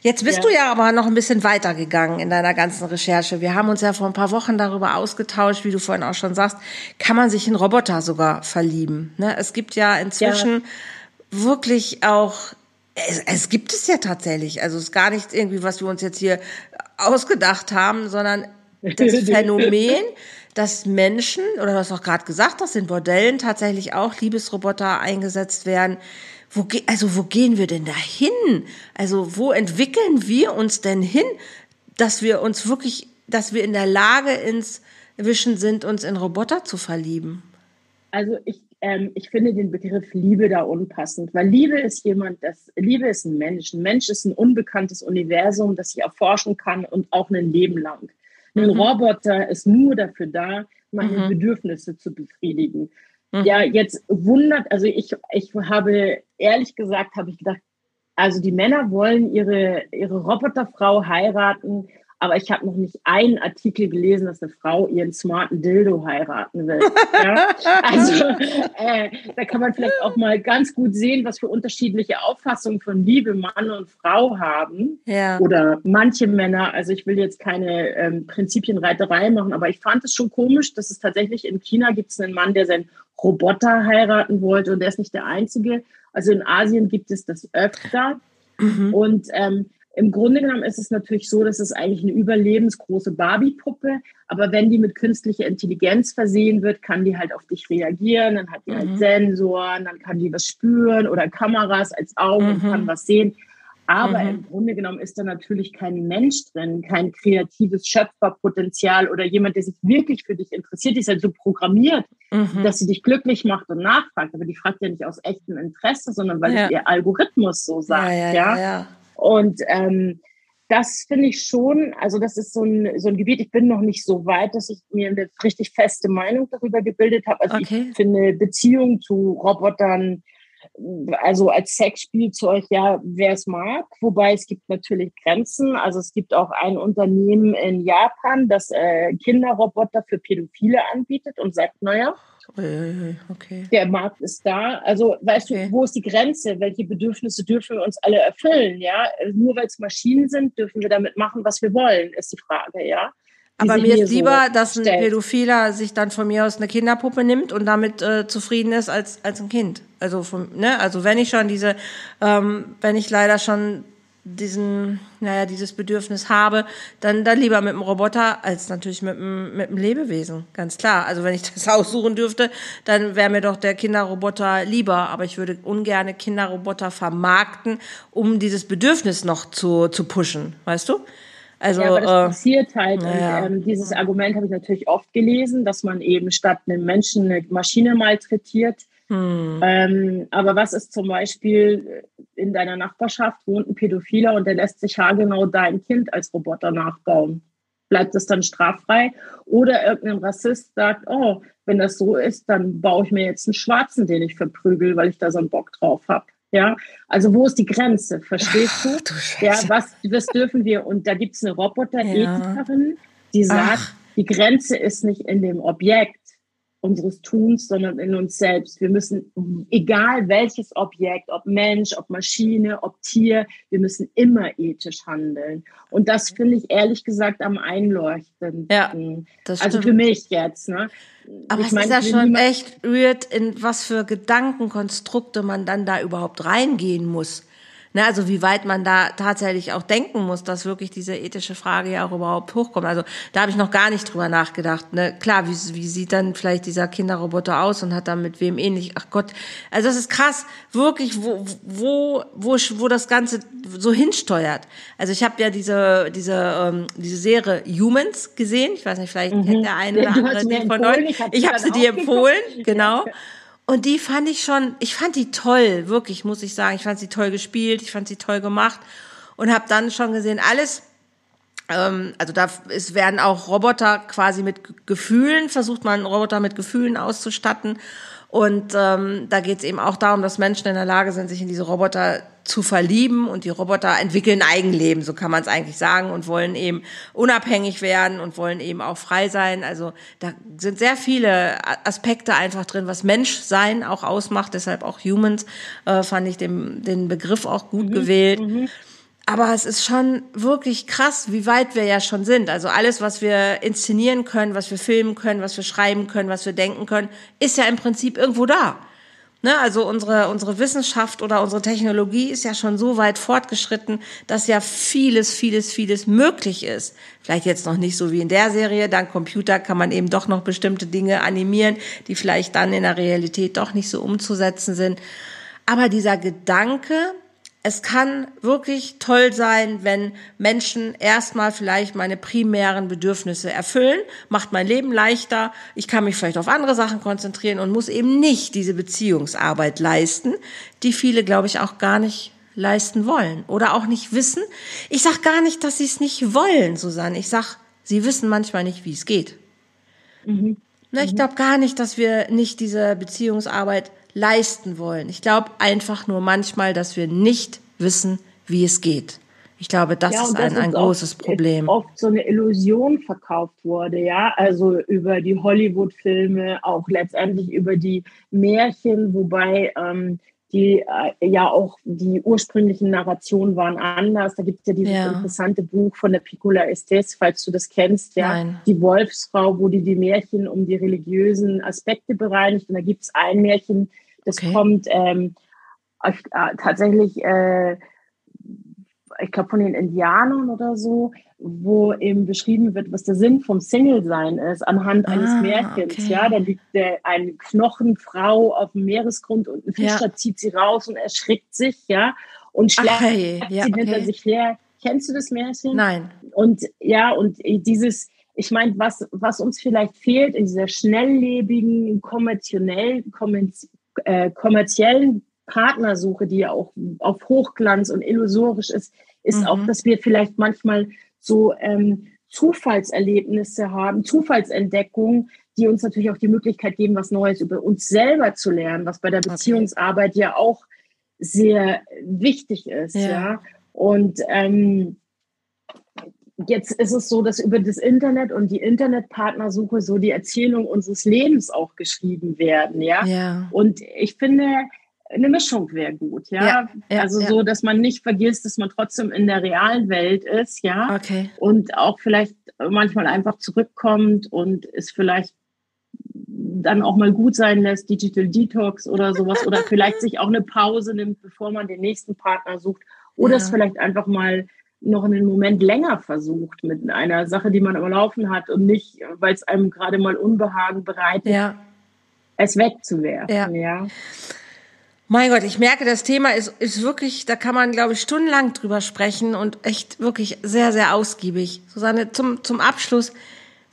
Jetzt bist ja. du ja aber noch ein bisschen weiter gegangen in deiner ganzen Recherche. Wir haben uns ja vor ein paar Wochen darüber ausgetauscht, wie du vorhin auch schon sagst, kann man sich in Roboter sogar verlieben. Ne? Es gibt ja inzwischen ja. wirklich auch, es, es gibt es ja tatsächlich. Also es ist gar nicht irgendwie, was wir uns jetzt hier ausgedacht haben, sondern das Phänomen, dass Menschen, oder du hast auch gerade gesagt, dass in Bordellen tatsächlich auch Liebesroboter eingesetzt werden, wo, also wo gehen wir denn da hin? Also wo entwickeln wir uns denn hin, dass wir uns wirklich, dass wir in der Lage ins Wischen sind, uns in Roboter zu verlieben? Also ich, ähm, ich finde den Begriff Liebe da unpassend, weil Liebe ist jemand, das Liebe ist ein Mensch. Ein Mensch ist ein unbekanntes Universum, das ich erforschen kann und auch ein Leben lang. Ein mhm. Roboter ist nur dafür da, meine mhm. Bedürfnisse zu befriedigen. Mhm. Ja, jetzt wundert, also ich, ich habe ehrlich gesagt, habe ich gedacht, also die Männer wollen ihre, ihre Roboterfrau heiraten aber ich habe noch nicht einen Artikel gelesen, dass eine Frau ihren smarten Dildo heiraten will. Ja? Also äh, da kann man vielleicht auch mal ganz gut sehen, was für unterschiedliche Auffassungen von Liebe Mann und Frau haben. Ja. Oder manche Männer, also ich will jetzt keine ähm, Prinzipienreiterei machen, aber ich fand es schon komisch, dass es tatsächlich in China gibt es einen Mann, der seinen Roboter heiraten wollte und der ist nicht der Einzige. Also in Asien gibt es das öfter. Mhm. Und ähm, im Grunde genommen ist es natürlich so, dass es eigentlich eine überlebensgroße Barbie-Puppe, aber wenn die mit künstlicher Intelligenz versehen wird, kann die halt auf dich reagieren, dann hat die halt mhm. halt Sensoren, dann kann die was spüren oder Kameras als Augen mhm. und kann was sehen. Aber mhm. im Grunde genommen ist da natürlich kein Mensch drin, kein kreatives Schöpferpotenzial oder jemand, der sich wirklich für dich interessiert. Die ist halt so programmiert, mhm. dass sie dich glücklich macht und nachfragt. Aber die fragt ja nicht aus echtem Interesse, sondern weil ja. ihr Algorithmus so sagt. Ja, ja, ja. Und ähm, das finde ich schon, also das ist so ein, so ein Gebiet, ich bin noch nicht so weit, dass ich mir eine richtig feste Meinung darüber gebildet habe. Also okay. ich finde Beziehung zu Robotern, also als Sexspielzeug, ja, wer es mag. Wobei es gibt natürlich Grenzen. Also es gibt auch ein Unternehmen in Japan, das äh, Kinderroboter für Pädophile anbietet und sagt, naja, Okay. Der Markt ist da. Also, weißt okay. du, wo ist die Grenze? Welche Bedürfnisse dürfen wir uns alle erfüllen? Ja, nur weil es Maschinen sind, dürfen wir damit machen, was wir wollen, ist die Frage, ja. Aber mir ist lieber, so dass ein stellt. Pädophiler sich dann von mir aus eine Kinderpuppe nimmt und damit äh, zufrieden ist als, als ein Kind. Also, vom, ne? also wenn ich schon diese, ähm, wenn ich leider schon diesen, naja, dieses Bedürfnis habe, dann, dann lieber mit dem Roboter als natürlich mit dem, mit dem Lebewesen. Ganz klar. Also wenn ich das aussuchen dürfte, dann wäre mir doch der Kinderroboter lieber. Aber ich würde ungerne Kinderroboter vermarkten, um dieses Bedürfnis noch zu, zu pushen. Weißt du? Also, ja, aber das äh, passiert halt. Ja. Und, ähm, dieses Argument habe ich natürlich oft gelesen, dass man eben statt einem Menschen eine Maschine malträtiert. Hm. Ähm, aber was ist zum Beispiel in deiner Nachbarschaft wohnt ein Pädophiler und der lässt sich haargenau dein Kind als Roboter nachbauen? Bleibt es dann straffrei? Oder irgendein Rassist sagt, oh, wenn das so ist, dann baue ich mir jetzt einen Schwarzen, den ich verprügel, weil ich da so einen Bock drauf habe. Ja, also wo ist die Grenze? Verstehst du? du ja, was, was dürfen wir? Und da gibt es eine Roboterethikerin, ja. die sagt, Ach. die Grenze ist nicht in dem Objekt, unseres Tuns, sondern in uns selbst. Wir müssen, egal welches Objekt, ob Mensch, ob Maschine, ob Tier, wir müssen immer ethisch handeln. Und das finde ich ehrlich gesagt am einleuchtendsten. Ja, das also für mich jetzt. Ne? Aber ich es mein, ist ja schon echt weird, in was für Gedankenkonstrukte man dann da überhaupt reingehen muss. Ne, also wie weit man da tatsächlich auch denken muss, dass wirklich diese ethische Frage ja auch überhaupt hochkommt. Also da habe ich noch gar nicht drüber nachgedacht. Ne? Klar, wie, wie sieht dann vielleicht dieser Kinderroboter aus und hat dann mit wem ähnlich? Ach Gott, also das ist krass, wirklich, wo wo wo wo das Ganze so hinsteuert. Also ich habe ja diese diese ähm, diese Serie Humans gesehen. Ich weiß nicht, vielleicht mhm. kennt der eine oder andere die von euch. Ich habe hab sie dir empfohlen, genau. Und die fand ich schon, ich fand die toll, wirklich, muss ich sagen. Ich fand sie toll gespielt, ich fand sie toll gemacht und habe dann schon gesehen, alles, ähm, also da es werden auch Roboter quasi mit Gefühlen, versucht man Roboter mit Gefühlen auszustatten. Und ähm, da geht es eben auch darum, dass Menschen in der Lage sind, sich in diese Roboter zu verlieben und die Roboter entwickeln Eigenleben, so kann man es eigentlich sagen, und wollen eben unabhängig werden und wollen eben auch frei sein. Also da sind sehr viele Aspekte einfach drin, was Menschsein auch ausmacht, deshalb auch Humans, äh, fand ich den, den Begriff auch gut mhm. gewählt. Mhm. Aber es ist schon wirklich krass, wie weit wir ja schon sind. Also alles, was wir inszenieren können, was wir filmen können, was wir schreiben können, was wir denken können, ist ja im Prinzip irgendwo da. Ne, also unsere, unsere Wissenschaft oder unsere Technologie ist ja schon so weit fortgeschritten, dass ja vieles, vieles, vieles möglich ist. Vielleicht jetzt noch nicht so wie in der Serie. Dank Computer kann man eben doch noch bestimmte Dinge animieren, die vielleicht dann in der Realität doch nicht so umzusetzen sind. Aber dieser Gedanke, es kann wirklich toll sein, wenn Menschen erstmal vielleicht meine primären Bedürfnisse erfüllen, macht mein Leben leichter, ich kann mich vielleicht auf andere Sachen konzentrieren und muss eben nicht diese Beziehungsarbeit leisten, die viele, glaube ich, auch gar nicht leisten wollen oder auch nicht wissen. Ich sage gar nicht, dass sie es nicht wollen, Susanne. Ich sage, sie wissen manchmal nicht, wie es geht. Mhm. Na, ich mhm. glaube gar nicht, dass wir nicht diese Beziehungsarbeit leisten wollen. Ich glaube einfach nur manchmal, dass wir nicht wissen, wie es geht. Ich glaube, das ja, ist ein, ein großes Problem. Oft so eine Illusion verkauft wurde, ja, also über die Hollywood-Filme, auch letztendlich über die Märchen, wobei ähm, die äh, ja auch die ursprünglichen Narrationen waren anders. Da gibt es ja dieses ja. interessante Buch von der Piccola Estes, falls du das kennst, ja, Nein. die Wolfsfrau, wo die die Märchen um die religiösen Aspekte bereinigt. Und da gibt es ein Märchen, das okay. kommt ähm, äh, tatsächlich, äh, ich glaube, von den Indianern oder so, wo eben beschrieben wird, was der Sinn vom Single-Sein ist, anhand ah, eines Märchens. Okay. Ja, da liegt der, eine Knochenfrau auf dem Meeresgrund und ein Fischer ja. zieht sie raus und erschrickt sich, ja, und schlägt hey. ja, sie okay. hinter sich her. Kennst du das Märchen? Nein. Und ja, und dieses, ich meine, was, was uns vielleicht fehlt in dieser schnelllebigen, kommerziellen, äh, kommerziellen Partnersuche, die ja auch auf Hochglanz und illusorisch ist, ist mhm. auch, dass wir vielleicht manchmal so ähm, Zufallserlebnisse haben, Zufallsentdeckungen, die uns natürlich auch die Möglichkeit geben, was Neues über uns selber zu lernen, was bei der Beziehungsarbeit okay. ja auch sehr wichtig ist. Ja. ja? Und ähm, jetzt ist es so, dass über das Internet und die Internetpartnersuche so die Erzählung unseres Lebens auch geschrieben werden. Ja. ja. Und ich finde, eine Mischung wäre gut, ja. ja, ja also so, dass man nicht vergisst, dass man trotzdem in der realen Welt ist, ja. Okay. Und auch vielleicht manchmal einfach zurückkommt und es vielleicht dann auch mal gut sein lässt, Digital Detox oder sowas, oder vielleicht sich auch eine Pause nimmt, bevor man den nächsten Partner sucht, oder es vielleicht einfach mal noch einen Moment länger versucht mit einer Sache, die man am Laufen hat und nicht, weil es einem gerade mal Unbehagen bereitet, es wegzuwerfen, ja. Mein Gott, ich merke, das Thema ist, ist wirklich, da kann man, glaube ich, stundenlang drüber sprechen und echt wirklich sehr, sehr ausgiebig. Susanne, zum, zum Abschluss,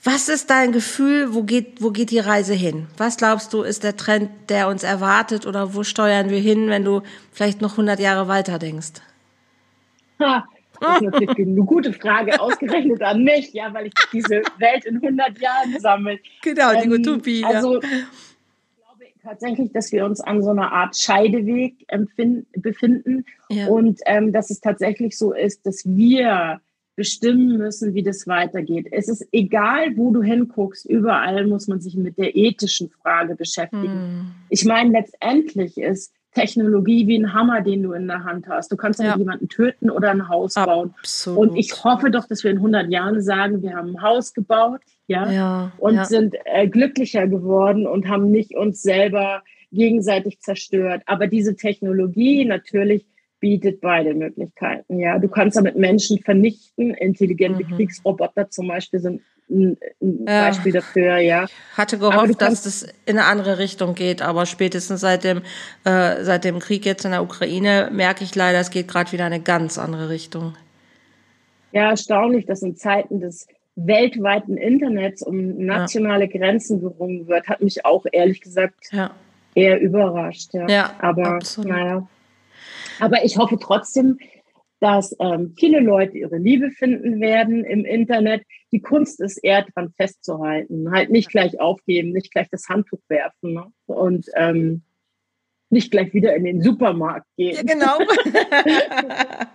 was ist dein Gefühl, wo geht, wo geht die Reise hin? Was glaubst du, ist der Trend, der uns erwartet oder wo steuern wir hin, wenn du vielleicht noch 100 Jahre weiter denkst? Ha, das ist natürlich eine gute Frage, ausgerechnet an mich, ja, weil ich diese Welt in 100 Jahren sammle. Genau, die ähm, Utopie. Also, ja tatsächlich, dass wir uns an so einer Art Scheideweg befinden ja. und ähm, dass es tatsächlich so ist, dass wir bestimmen müssen, wie das weitergeht. Es ist egal, wo du hinguckst, überall muss man sich mit der ethischen Frage beschäftigen. Hm. Ich meine, letztendlich ist Technologie wie ein Hammer, den du in der Hand hast. Du kannst ja. jemanden töten oder ein Haus bauen. Absolut. Und ich hoffe doch, dass wir in 100 Jahren sagen, wir haben ein Haus gebaut, ja, ja und ja. sind äh, glücklicher geworden und haben nicht uns selber gegenseitig zerstört. Aber diese Technologie natürlich bietet beide Möglichkeiten. Ja, du kannst damit Menschen vernichten. Intelligente mhm. Kriegsroboter zum Beispiel sind ein, ein ja. Beispiel dafür, ja. Hatte gehofft, dass das in eine andere Richtung geht, aber spätestens seit dem, äh, seit dem Krieg jetzt in der Ukraine merke ich leider, es geht gerade wieder in eine ganz andere Richtung. Ja, erstaunlich, dass in Zeiten des weltweiten Internets um nationale ja. Grenzen gerungen wird, hat mich auch ehrlich gesagt ja. eher überrascht. Ja, ja aber absolut. naja. Aber ich hoffe trotzdem, dass ähm, viele Leute ihre Liebe finden werden im Internet. Die Kunst ist eher dran festzuhalten, halt nicht gleich aufgeben, nicht gleich das Handtuch werfen ne? und ähm, nicht gleich wieder in den Supermarkt gehen. Ja, genau.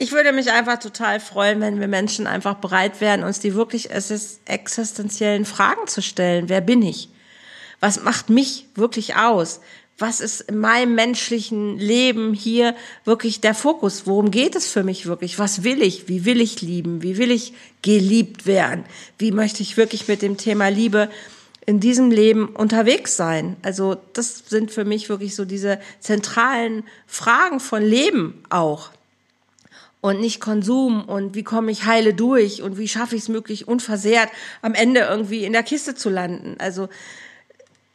ich würde mich einfach total freuen, wenn wir Menschen einfach bereit wären, uns die wirklich existenziellen Fragen zu stellen. Wer bin ich? Was macht mich wirklich aus? Was ist in meinem menschlichen Leben hier wirklich der Fokus? Worum geht es für mich wirklich? Was will ich? Wie will ich lieben? Wie will ich geliebt werden? Wie möchte ich wirklich mit dem Thema Liebe in diesem Leben unterwegs sein? Also das sind für mich wirklich so diese zentralen Fragen von Leben auch. Und nicht Konsum und wie komme ich heile durch und wie schaffe ich es möglich unversehrt am Ende irgendwie in der Kiste zu landen. Also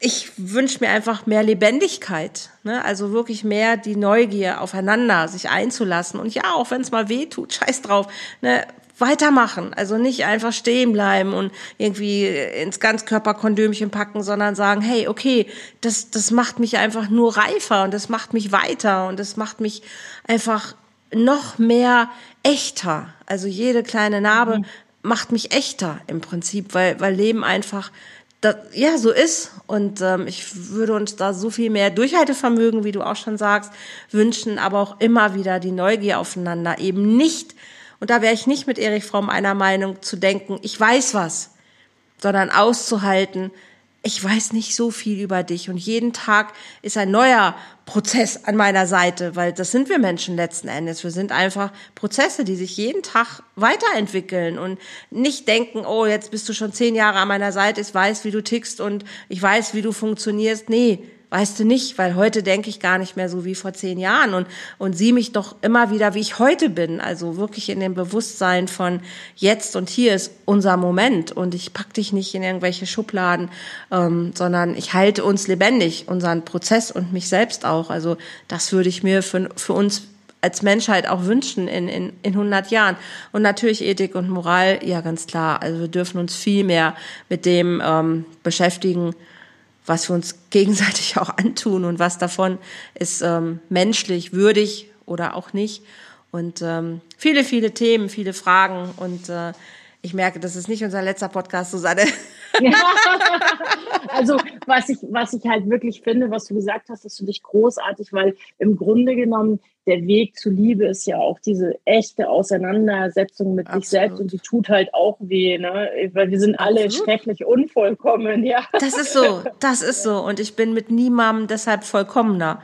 ich wünsche mir einfach mehr Lebendigkeit, ne? also wirklich mehr die Neugier aufeinander, sich einzulassen und ja, auch wenn es mal weh tut, scheiß drauf, ne? weitermachen, also nicht einfach stehen bleiben und irgendwie ins Ganzkörperkondömchen packen, sondern sagen, hey, okay, das, das macht mich einfach nur reifer und das macht mich weiter und das macht mich einfach noch mehr echter. Also jede kleine Narbe mhm. macht mich echter im Prinzip, weil, weil Leben einfach das, ja, so ist. Und ähm, ich würde uns da so viel mehr Durchhaltevermögen, wie du auch schon sagst, wünschen, aber auch immer wieder die Neugier aufeinander. Eben nicht, und da wäre ich nicht mit Erich Fromm einer Meinung zu denken, ich weiß was, sondern auszuhalten, ich weiß nicht so viel über dich und jeden Tag ist ein neuer Prozess an meiner Seite, weil das sind wir Menschen letzten Endes. Wir sind einfach Prozesse, die sich jeden Tag weiterentwickeln und nicht denken, oh, jetzt bist du schon zehn Jahre an meiner Seite, ich weiß, wie du tickst und ich weiß, wie du funktionierst. Nee, Weißt du nicht, weil heute denke ich gar nicht mehr so wie vor zehn Jahren und, und sieh mich doch immer wieder, wie ich heute bin. Also wirklich in dem Bewusstsein von jetzt und hier ist unser Moment und ich pack dich nicht in irgendwelche Schubladen, ähm, sondern ich halte uns lebendig, unseren Prozess und mich selbst auch. Also das würde ich mir für, für uns als Menschheit auch wünschen in, in, in 100 Jahren. Und natürlich Ethik und Moral, ja ganz klar. Also wir dürfen uns viel mehr mit dem ähm, beschäftigen, was wir uns gegenseitig auch antun und was davon ist ähm, menschlich, würdig oder auch nicht. Und ähm, viele, viele Themen, viele Fragen. Und äh, ich merke, das ist nicht unser letzter Podcast, Susanne. Ja. Also was ich, was ich halt wirklich finde, was du gesagt hast, ist für dich großartig, weil im Grunde genommen der Weg zu Liebe ist ja auch diese echte Auseinandersetzung mit Absolut. sich selbst und die tut halt auch weh, ne? Weil wir sind alle Absolut. schrecklich unvollkommen, ja. Das ist so, das ist so. Und ich bin mit niemandem deshalb vollkommener.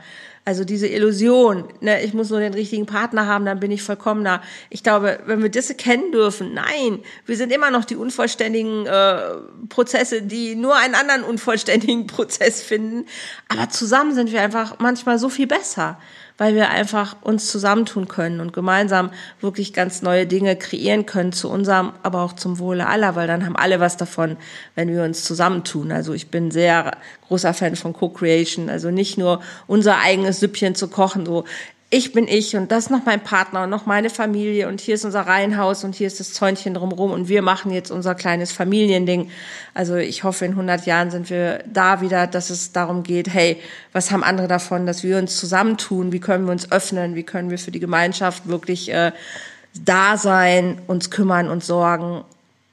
Also diese Illusion, ne, ich muss nur den richtigen Partner haben, dann bin ich vollkommener. Ich glaube, wenn wir das erkennen dürfen, nein, wir sind immer noch die unvollständigen äh, Prozesse, die nur einen anderen unvollständigen Prozess finden. Aber zusammen sind wir einfach manchmal so viel besser weil wir einfach uns zusammentun können und gemeinsam wirklich ganz neue Dinge kreieren können zu unserem, aber auch zum Wohle aller, weil dann haben alle was davon, wenn wir uns zusammentun. Also ich bin sehr großer Fan von Co-Creation, also nicht nur unser eigenes Süppchen zu kochen, so ich bin ich und das ist noch mein Partner und noch meine Familie und hier ist unser Reihenhaus und hier ist das Zäunchen drumherum und wir machen jetzt unser kleines Familiending. Also ich hoffe, in 100 Jahren sind wir da wieder, dass es darum geht, hey, was haben andere davon, dass wir uns zusammentun, wie können wir uns öffnen, wie können wir für die Gemeinschaft wirklich äh, da sein, uns kümmern und sorgen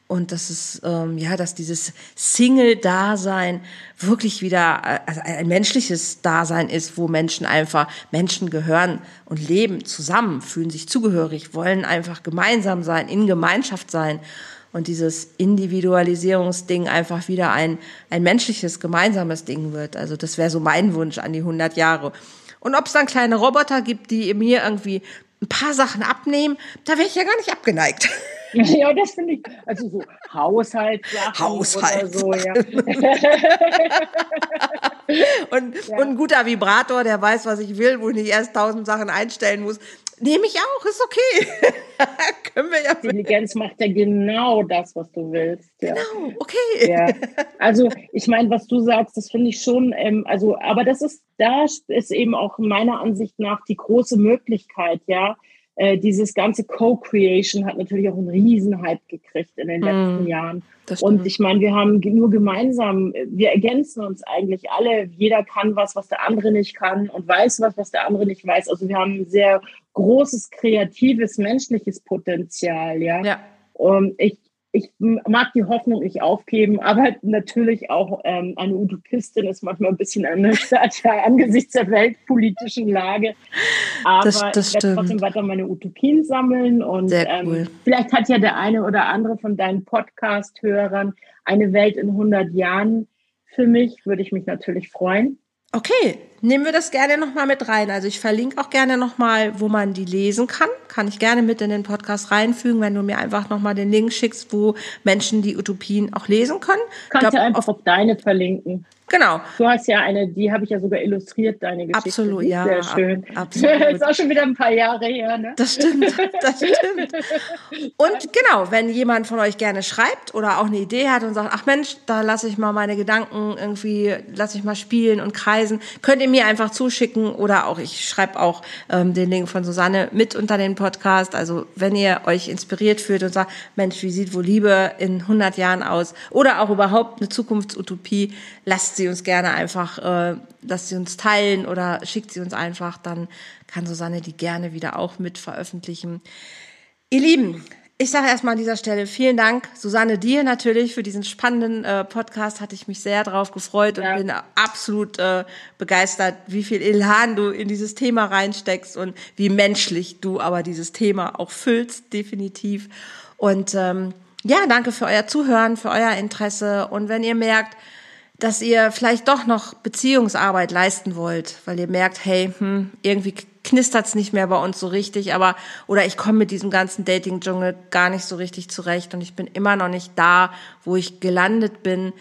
und das ist ähm, ja, dass dieses Single-Dasein wirklich wieder äh, also ein menschliches Dasein ist, wo Menschen einfach Menschen gehören und leben zusammen, fühlen sich zugehörig, wollen einfach gemeinsam sein, in Gemeinschaft sein und dieses Individualisierungsding einfach wieder ein ein menschliches gemeinsames Ding wird. Also das wäre so mein Wunsch an die 100 Jahre. Und ob es dann kleine Roboter gibt, die mir irgendwie ein paar Sachen abnehmen, da wäre ich ja gar nicht abgeneigt. Ja, das finde ich, also so Haushaltssachen Haushalt oder so, ja. und, Ja. und ein guter Vibrator, der weiß, was ich will, wo ich nicht erst tausend Sachen einstellen muss. Nehme ich auch, ist okay. Können wir ja. Die Intelligenz macht ja genau das, was du willst. Ja. Genau, okay. Ja, also ich meine, was du sagst, das finde ich schon, ähm, also, aber das ist, da ist eben auch meiner Ansicht nach die große Möglichkeit, ja. Äh, dieses ganze Co-Creation hat natürlich auch einen Riesenhype gekriegt in den letzten Mm, Jahren. Das Und ich meine, wir haben nur gemeinsam, äh, wir ergänzen uns eigentlich alle. Jeder kann was, was der andere nicht kann und weiß was, was der andere nicht weiß. Also wir haben ein sehr großes, kreatives, menschliches Potenzial, ja. Ja. Und ich, ich mag die Hoffnung nicht aufgeben, aber natürlich auch ähm, eine Utopistin ist manchmal ein bisschen ernüchtert angesichts der weltpolitischen Lage. Aber Das- das ich werde stimmt. trotzdem weiter meine Utopien sammeln und ähm, cool. vielleicht hat ja der eine oder andere von deinen Podcast-Hörern eine Welt in 100 Jahren für mich, würde ich mich natürlich freuen. Okay, nehmen wir das gerne nochmal mit rein. Also ich verlinke auch gerne nochmal, wo man die lesen kann. Kann ich gerne mit in den Podcast reinfügen, wenn du mir einfach nochmal den Link schickst, wo Menschen die Utopien auch lesen können. Ich Kannst ja einfach auf, auf deine verlinken. Genau, Du hast ja eine, die habe ich ja sogar illustriert, deine Geschichte. Absolut, ja, Sehr ab- schön. absolut. ist auch schon wieder ein paar Jahre her, ne? Das stimmt, das stimmt. Und genau, wenn jemand von euch gerne schreibt oder auch eine Idee hat und sagt, ach Mensch, da lasse ich mal meine Gedanken irgendwie, lasse ich mal spielen und kreisen, könnt ihr mir einfach zuschicken oder auch, ich schreibe auch ähm, den Link von Susanne mit unter den Podcast. Also wenn ihr euch inspiriert fühlt und sagt, Mensch, wie sieht wohl Liebe in 100 Jahren aus oder auch überhaupt eine Zukunftsutopie, lasst sie uns gerne einfach, äh, lasst sie uns teilen oder schickt sie uns einfach, dann kann Susanne die gerne wieder auch mit veröffentlichen. Ihr Lieben, ich sage erstmal an dieser Stelle vielen Dank, Susanne, dir natürlich für diesen spannenden äh, Podcast. Hatte ich mich sehr drauf gefreut und Ja. bin absolut äh, begeistert, wie viel Elan du in dieses Thema reinsteckst und wie menschlich du aber dieses Thema auch füllst, definitiv. Und ähm, ja, danke für euer Zuhören, für euer Interesse. Und wenn ihr merkt, dass ihr vielleicht doch noch Beziehungsarbeit leisten wollt, weil ihr merkt, hey, hm, irgendwie knistert's nicht mehr bei uns so richtig, aber oder ich komme mit diesem ganzen Dating-Dschungel gar nicht so richtig zurecht und ich bin immer noch nicht da, wo ich gelandet bin.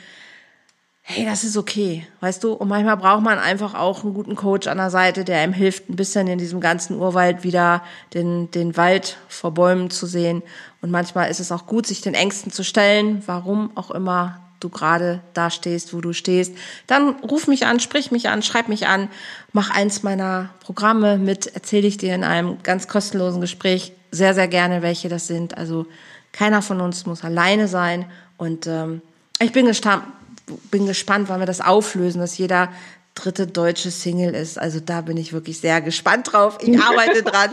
Hey, das ist okay, weißt du? Und manchmal braucht man einfach auch einen guten Coach an der Seite, der einem hilft, ein bisschen in diesem ganzen Urwald wieder den, den Wald vor Bäumen zu sehen. Und manchmal ist es auch gut, sich den Ängsten zu stellen, warum auch immer du gerade da stehst, wo du stehst. Dann ruf mich an, sprich mich an, schreib mich an, mach eins meiner Programme mit, erzähle ich dir in einem ganz kostenlosen Gespräch sehr, sehr gerne, welche das sind. Also keiner von uns muss alleine sein. Und ähm, ich bin gespannt, bin gespannt, wann wir das auflösen, dass jeder dritte deutsche Single ist. Also da bin ich wirklich sehr gespannt drauf. Ich arbeite dran.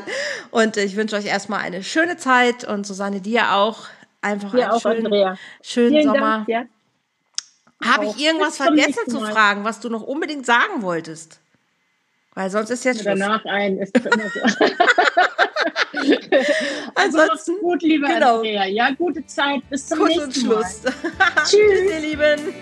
Und ich wünsche euch erstmal eine schöne Zeit und Susanne dir auch einfach Dir einen auch, schönen, Andrea. schönen Vielen Sommer. Dank, ja. Habe ich irgendwas vergessen zu Mal. fragen, was du noch unbedingt sagen wolltest? Weil sonst ist jetzt Schluss. Danach ein, ist immer so. also Ansonsten, gut, liebe genau. Andrea. Ja, gute Zeit. Bis zum Kuss nächsten und Mal. Schluss. Tschüss. ihr Lieben.